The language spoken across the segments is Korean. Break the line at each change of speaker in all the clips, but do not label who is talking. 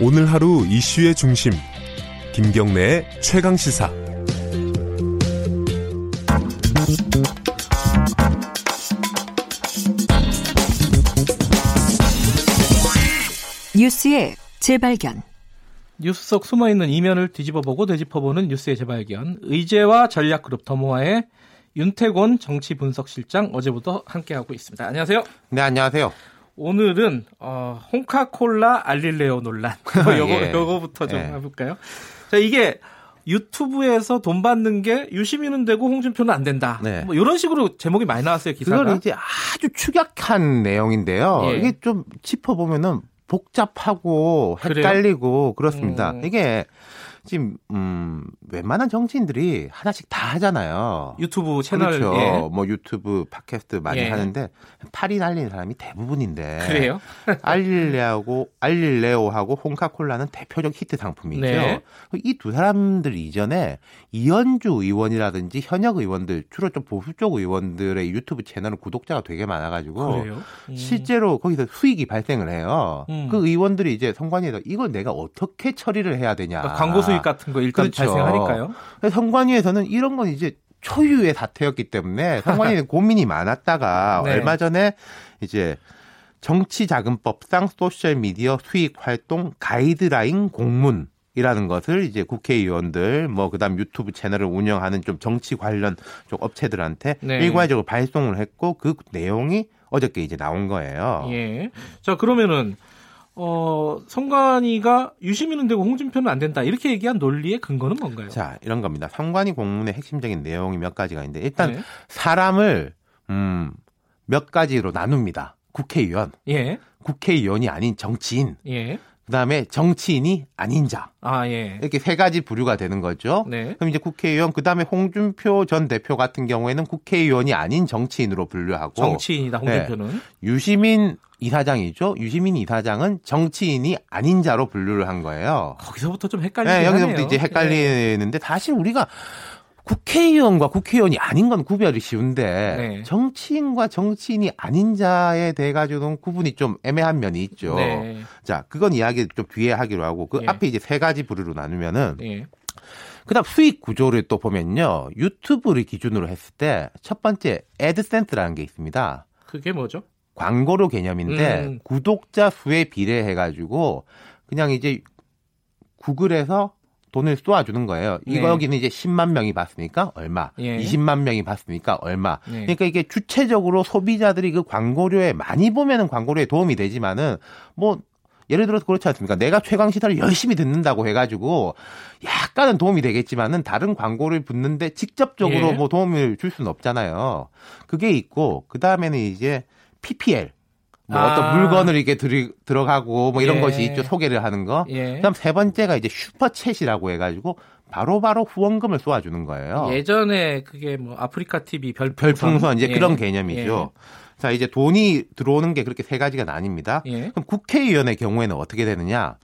오늘 하루 이슈의 중심 김경래의 최강 시사
뉴스의 재발견.
뉴스 속 숨어있는 이면을 뒤집어보고 되짚어보는 뉴스의 재발견. 의제와 전략그룹 더모아의 윤태곤 정치분석실장 어제부터 함께하고 있습니다. 안녕하세요.
네, 안녕하세요.
오늘은 어, 홍카콜라 알릴레오 논란. 뭐 요거,
예.
요거부터 좀
예.
해볼까요? 자, 이게 유튜브에서 돈 받는 게 유시민은 되고 홍준표는 안 된다.
네.
뭐 이런 식으로 제목이 많이 나왔어요, 기사가.
그건 이제 아주 축약한 내용인데요.
예.
이게 좀 짚어보면은 복잡하고
그래요?
헷갈리고 그렇습니다.
음.
이게 지금 음 웬만한 정치인들이 하나씩 다 하잖아요.
유튜브 채널
그렇죠.
예.
뭐 유튜브 팟캐스트 많이
예.
하는데 팔이 날리는 사람이 대부분인데
그래요?
알릴레하고 알릴레오하고 홍카콜라는 대표적 히트 상품이죠.
네.
이두 사람들 이전에 이현주 의원이라든지 현역 의원들 주로 좀 보수 쪽 의원들의 유튜브 채널은 구독자가 되게 많아가지고?
음.
실제로 거기서 수익이 발생을 해요.
음.
그 의원들이 이제 선관위에서 이걸 내가 어떻게 처리를 해야 되냐.
그러니까 광고 수익 같은 거 일단
그렇죠.
발생하니까요.
선관위에서는 이런 건 이제 초유의 사태였기 때문에 선관위에 고민이 많았다가
네.
얼마 전에 이제 정치자금법상 소셜미디어 수익 활동 가이드라인 공문 이라는 것을 이제 국회의원들 뭐 그다음 유튜브 채널을 운영하는 좀 정치 관련 쪽 업체들한테
네.
일괄적으로 발송을 했고 그 내용이 어저께 이제 나온 거예요.
예. 자, 그러면은, 어, 성관이가 유시민은 되고 홍준표는 안 된다. 이렇게 얘기한 논리의 근거는 뭔가요?
자, 이런 겁니다. 선관위 공문의 핵심적인 내용이 몇 가지가 있는데 일단
네.
사람을 음, 몇 가지로 나눕니다. 국회의원,
예.
국회의원이 아닌 정치인,
예.
그다음에 정치인이 아닌 자.
아, 예.
이렇게 세 가지 부류가 되는 거죠.
네.
그럼 이제 국회의원 그다음에 홍준표 전 대표 같은 경우에는 국회의원이 아닌 정치인으로 분류하고
정치인이다, 홍준표는.
유시민 이사장이죠. 유시민 이사장은 정치인이 아닌 자로 분류를 한 거예요.
거기서부터 좀 헷갈리긴
네, 여기서부터
하네요.
이제 헷갈리는데 사실 우리가 국회의원과 국회의원이 아닌 건 구별이 쉬운데
네.
정치인과 정치인이 아닌 자에 대해 가지고는 구분이 좀 애매한 면이 있죠.
네.
자, 그건 이야기 좀 뒤에 하기로 하고 그
예.
앞에 이제 세 가지 부류로 나누면은
예.
그다음 수익 구조를 또 보면요. 유튜브를 기준으로 했을 때 첫 번째 애드센스라는 게 있습니다.
그게 뭐죠?
광고료 개념인데
음.
구독자 수에 비례해 가지고 그냥 이제 구글에서 돈을 쏘아주는 거예요.
네.
이거 여기는 이제 10만 명이 봤으니까 얼마,
예.
20만 명이 봤으니까 얼마.
네.
그러니까 이게 주체적으로 소비자들이 그 광고료에 많이 보면은 광고료에 도움이 되지만은 뭐 예를 들어서 그렇지 않습니까? 내가 최강 시사를 열심히 듣는다고 해가지고 약간은 도움이 되겠지만은 다른 광고를 붙는데 직접적으로
예.
뭐 도움을 줄 수는 없잖아요. 그게 있고 그 다음에는 이제 PPL. 뭐
아.
어떤 물건을 이렇게 들이, 들어가고 뭐 이런
예.
것이 있죠. 소개를 하는 거.
예.
그다음 세 번째가 이제 슈퍼챗이라고 해가지고 바로바로 후원금을 쏘아주는 거예요.
예전에 그게 뭐 아프리카 TV 별풍선,
별풍선 이제
예.
그런 개념이죠. 자 이제 돈이 들어오는 게 그렇게 세 가지가 나뉩니다.
예.
그럼 국회의원의 경우에는 어떻게 되느냐?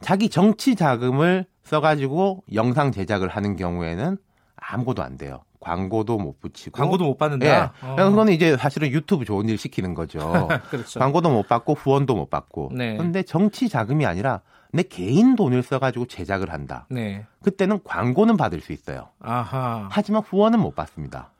자기 정치 자금을 써가지고 영상 제작을 하는 경우에는 아무것도 안 돼요. 광고도 못 붙이고.
광고도 못
예.
받는다. 어.
그거는 이제 사실은 유튜브 좋은 일 시키는 거죠.
그렇죠.
광고도 못 받고 후원도 못 받고.
네.
그런데 정치 자금이 아니라 내 개인 돈을 써가지고 제작을 한다.
네.
그때는 광고는 받을 수 있어요.
아하.
하지만 후원은 못 받습니다.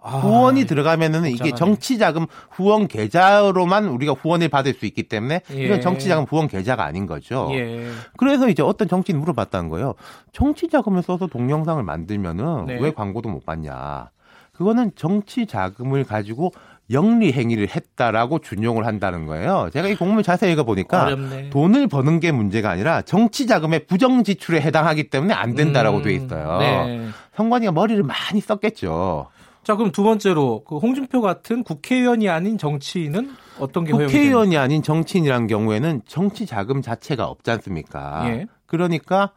아,
후원이 들어가면은 이게
복잡하네.
정치자금 후원 계좌로만 우리가 후원을 받을 수 있기 때문에
예.
이건 정치자금 후원 계좌가 아닌 거죠.
예.
그래서 이제 어떤 정치인 물어봤다는 거예요. 정치자금을 써서 동영상을 만들면은
네.
왜 광고도 못 받냐? 그거는 정치자금을 가지고 영리 행위를 했다라고 준용을 한다는 거예요. 제가 이 공문 자세히 읽어보니까
어렵네.
돈을 버는 게 문제가 아니라 정치 자금의 부정 지출에 해당하기 때문에 안 된다라고
음,
돼 있어요.
네.
성관이가 머리를 많이 썼겠죠.
자, 그럼 두 번째로 그 홍준표 같은 국회의원이 아닌 정치인은 어떤 게
국회의원이 아닌 정치인이란 경우에는 정치 자금 자체가 없지 않습니까?
예.
그러니까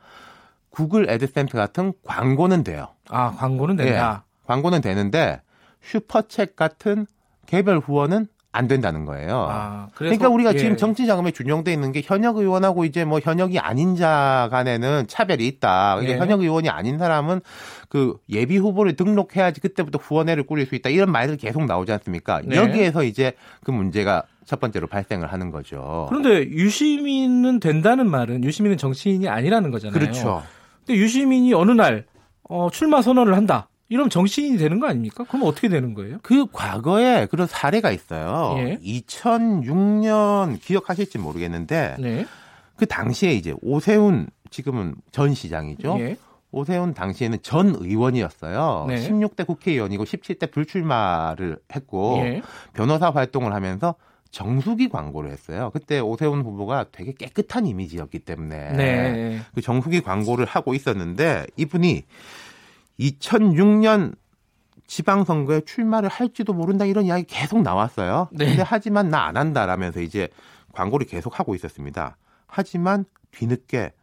구글 애드센스 같은 광고는 돼요.
아, 광고는 된다.
광고는 되는데 슈퍼챗 같은 개별 후원은 안 된다는 거예요.
아, 그래서
그러니까 우리가
예.
지금 정치 자금에 준용돼 있는 게 현역 의원하고 이제 뭐 현역이 아닌 자 간에는 차별이 있다. 그러니까
예.
현역 의원이 아닌 사람은 그 예비 후보를 등록해야지 그때부터 후원회를 꾸릴 수 있다. 이런 말들 계속 나오지 않습니까?
네.
여기에서 이제 그 문제가 첫 번째로 발생을 하는 거죠.
그런데 유시민은 된다는 말은 유시민은 정치인이 아니라는 거잖아요.
그렇죠.
근데 유시민이 어느 날 어, 출마 선언을 한다. 이러면 정치인이 되는 거 아닙니까? 그럼 어떻게 되는 거예요?
그 과거에 그런 사례가 있어요.
예.
2006년 기억하실지 모르겠는데
네.
그 당시에 이제 오세훈 지금은 전 시장이죠.
예.
오세훈 당시에는 전 의원이었어요.
네.
16대 국회의원이고 17대 불출마를 했고
예.
변호사 활동을 하면서 정수기 광고를 했어요. 그때 오세훈 후보가 되게 깨끗한 이미지였기 때문에
네.
그 정수기 광고를 하고 있었는데 이분이 2006년 지방선거에 출마를 할지도 모른다 이런 이야기 계속 나왔어요.
네.
근데 하지만 나 안 한다라면서 이제 광고를 계속 하고 있었습니다. 하지만 뒤늦게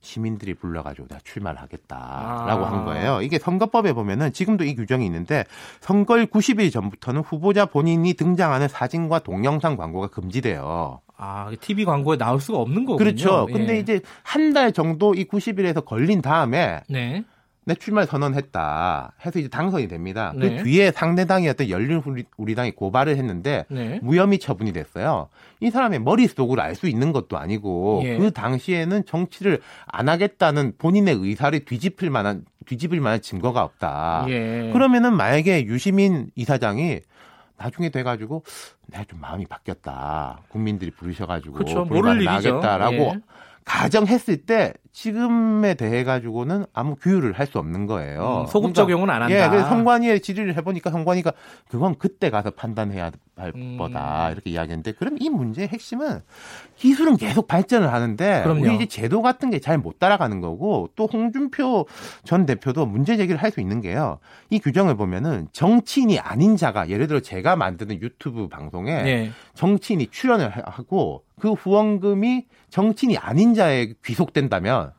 시민들이 불러가지고 내가 출마를 하겠다라고
아.
한 거예요. 이게 선거법에 보면은 지금도 이 규정이 있는데 선거일 90일 전부터는 후보자 본인이 등장하는 사진과 동영상 광고가 금지돼요.
아, TV 광고에 나올 수가 없는 거군요.
그렇죠.
예.
근데 이제 한 달 정도 이 90일에서 걸린 다음에
네.
내 출마 선언했다 해서 이제 당선이 됩니다.
네.
그 뒤에 상대당이었던 열린우리당이 고발을 했는데
네.
무혐의 처분이 됐어요. 이 사람의 머릿속을 알수 있는 것도 아니고
예.
그 당시에는 정치를 안 하겠다는 본인의 의사를 뒤집힐 만한 뒤집을 만한 증거가 없다.
예.
그러면은 만약에 유시민 이사장이 나중에 돼가지고 내가 좀 마음이 바뀌었다. 국민들이 부르셔가지고
그렇죠. 모를 일이죠.
나겠다라고
예.
가정했을 때 지금에 대해 가지고는 아무 규율을 할 수 없는 거예요.
음, 소급
그러니까
적용은 안 한다.
예, 그래서 성관위에 질의를 해보니까 성관위가 그건 그때 가서 판단해야 할
음.
거다 이렇게 이야기했는데 그럼 이 문제의 핵심은 기술은 계속 발전을 하는데
그럼요.
우리 이제 제도 같은 게 잘 못 따라가는 거고 또 홍준표 전 대표도 문제 제기를 할 수 있는 게요. 이 규정을 보면은 정치인이 아닌 자가 예를 들어 제가 만드는 유튜브 방송에
예.
정치인이 출연을 하고 그 후원금이 정치인이 아닌 자에 귀속된다면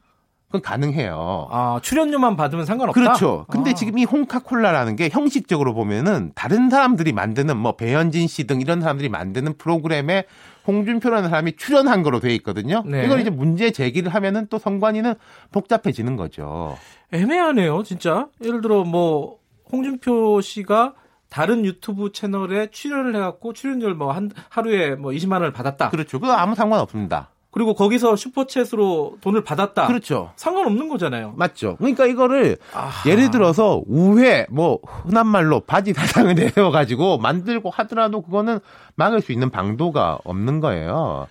그건 가능해요.
아, 출연료만 받으면 상관없다.
그렇죠. 근데
아.
지금 이 홍카콜라라는 게 형식적으로 보면은 다른 사람들이 만드는 뭐 배현진 씨 등 이런 사람들이 만드는 프로그램에 홍준표라는 사람이 출연한 거로 돼 있거든요.
네.
이걸 이제 문제 제기를 하면은 또 선관위는 복잡해지는 거죠.
애매하네요, 진짜. 예를 들어 뭐 홍준표 씨가 다른 유튜브 채널에 출연을 해갖고 출연료를 뭐 한 하루에 뭐 20만 원을 받았다.
그렇죠. 그거 아무 상관 없습니다.
그리고 거기서 슈퍼챗으로 돈을 받았다.
그렇죠.
상관없는 거잖아요.
맞죠. 그러니까 이거를
아.
예를 들어서 우회 뭐 흔한 말로 바지 사장을 내세워 가지고 만들고 하더라도 그거는 막을 수 있는 방도가 없는 거예요.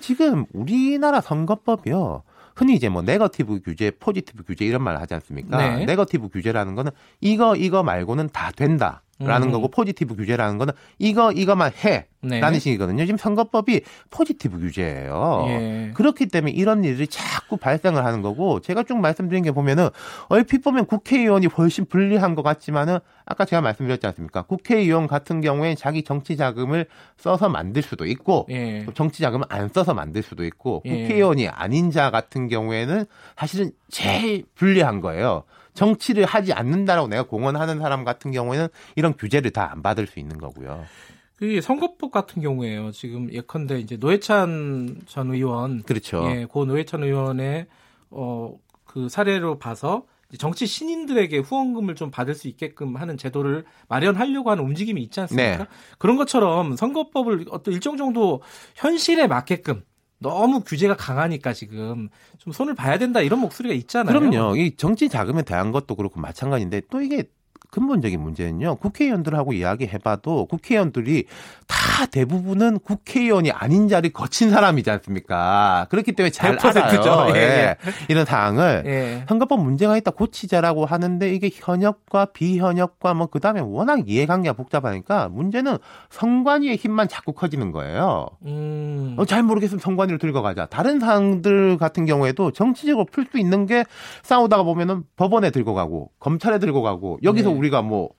지금 우리나라 선거법이요. 흔히 이제 뭐 네거티브 규제, 포지티브 규제 이런 말 하지 않습니까?
네.
네거티브 규제라는 거는 이거 이거 말고는 다 된다. 라는
음.
거고 포지티브 규제라는 거는 이거 이거만 해.
네.
식이거든요. 지금 선거법이 포지티브 규제예요.
예.
그렇기 때문에 이런 일이 자꾸 발생을 하는 거고 제가 쭉 말씀드린 게 보면은 얼핏 보면 국회의원이 훨씬 불리한 것 같지만은 아까 제가 말씀드렸지 않습니까? 국회의원 같은 경우에 자기 정치 자금을 써서 만들 수도 있고
예.
또 정치 자금을 안 써서 만들 수도 있고
예.
국회의원이 아닌 자 같은 경우에는 사실은 제일 불리한 거예요. 정치를 하지 않는다라고 내가 공언하는 사람 같은 경우에는 이런 규제를 다 안 받을 수 있는 거고요.
그 선거법 같은 경우에요. 지금 예컨대 이제 노회찬 전 의원,
그렇죠.
예, 고 노회찬 의원의 어그 사례로 봐서 정치 신인들에게 후원금을 좀 받을 수 있게끔 하는 제도를 마련하려고 하는 움직임이 있지 않습니까?
네.
그런 것처럼 선거법을 어떤 일정 정도 현실에 맞게끔 너무 규제가 강하니까 지금 좀 손을 봐야 된다 이런 목소리가 있잖아요.
그럼요. 이 정치 자금에 대한 것도 그렇고 마찬가지인데 또 이게 근본적인 문제는요. 국회의원들하고 이야기해봐도 국회의원들이 다 대부분은 국회의원이 아닌 자리 거친 사람이지 않습니까? 그렇기 때문에 잘
100% 죠.
알아요.
예,
예. 이런 사항을
예.
선거법 문제가 있다 고치자라고 하는데 이게 현역과 비현역과 뭐 그다음에 워낙 이해관계가 복잡하니까 문제는 선관위의 힘만 자꾸 커지는 거예요.
음.
어, 잘 모르겠으면 선관위로 들고 가자. 다른 사항들 같은 경우에도 정치적으로 풀 수 있는 게 싸우다가 보면은 법원에 들고 가고 검찰에 들고 가고 여기서
네.
우리가 뭐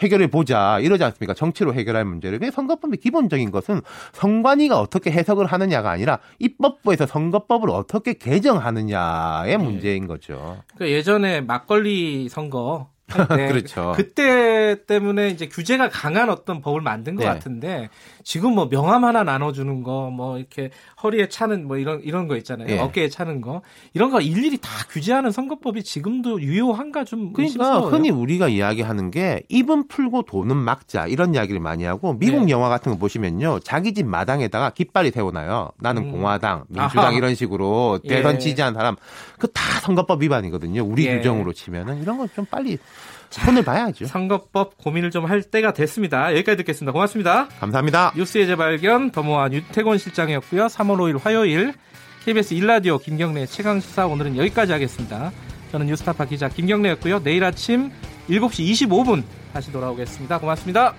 해결해 보자 이러지 않습니까? 정치로 해결할 문제를. 근데 선거법의 기본적인 것은 선관위가 어떻게 해석을 하느냐가 아니라 입법부에서 선거법을 어떻게 개정하느냐의
네.
문제인 거죠.
그 예전에 막걸리 선거 때
그렇죠.
그때 때문에 이제 규제가 강한 어떤 법을 만든 것
네.
같은데 지금 뭐 명함 하나 나눠주는 거 뭐 이렇게 허리에 차는 뭐 이런 이런 거 있잖아요.
예.
어깨에 차는 거 이런 거 일일이 다 규제하는 선거법이 지금도 유효한가 좀
그러니까
의심스러워요.
흔히 우리가 이야기하는 게 입은 풀고 돈은 막자 이런 이야기를 많이 하고 미국
네.
영화 같은 거 보시면요 자기 집 마당에다가 깃발이 세워놔요 나는
음.
공화당 민주당
아하.
이런 식으로
예.
대선 지지한 사람 그 다 선거법 위반이거든요 우리
예.
규정으로 치면은 이런 거 좀 빨리 손을 봐야죠
선거법 고민을 좀 할 때가 됐습니다. 여기까지 듣겠습니다. 고맙습니다.
감사합니다
뉴스의 재발견 더모아 유태곤 실장이었고요. 3월 5일 화요일 KBS 일라디오 김경래 최강 시사 오늘은 여기까지 하겠습니다. 저는 뉴스타파 기자 김경래였고요. 내일 아침 7시 25분 다시 돌아오겠습니다. 고맙습니다.